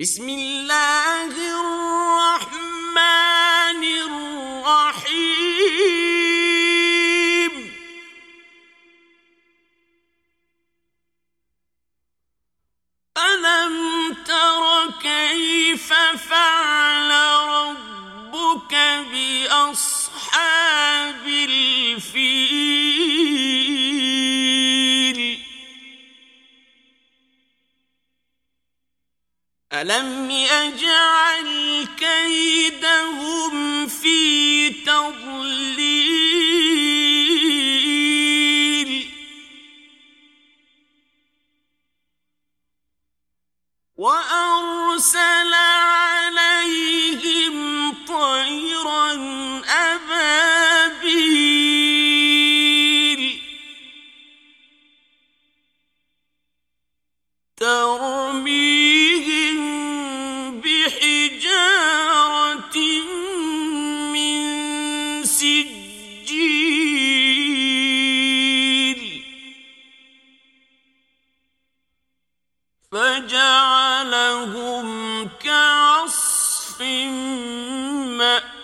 بسم الله الرحمن الرحيم. ألم تر كيف فعل ربك بأصحاب ألم يجعل كيدهم في تضليل؟ وأرسل عليهم طيرا أبابيل. ترميهم سجيل فجعلهم كعصف مأكول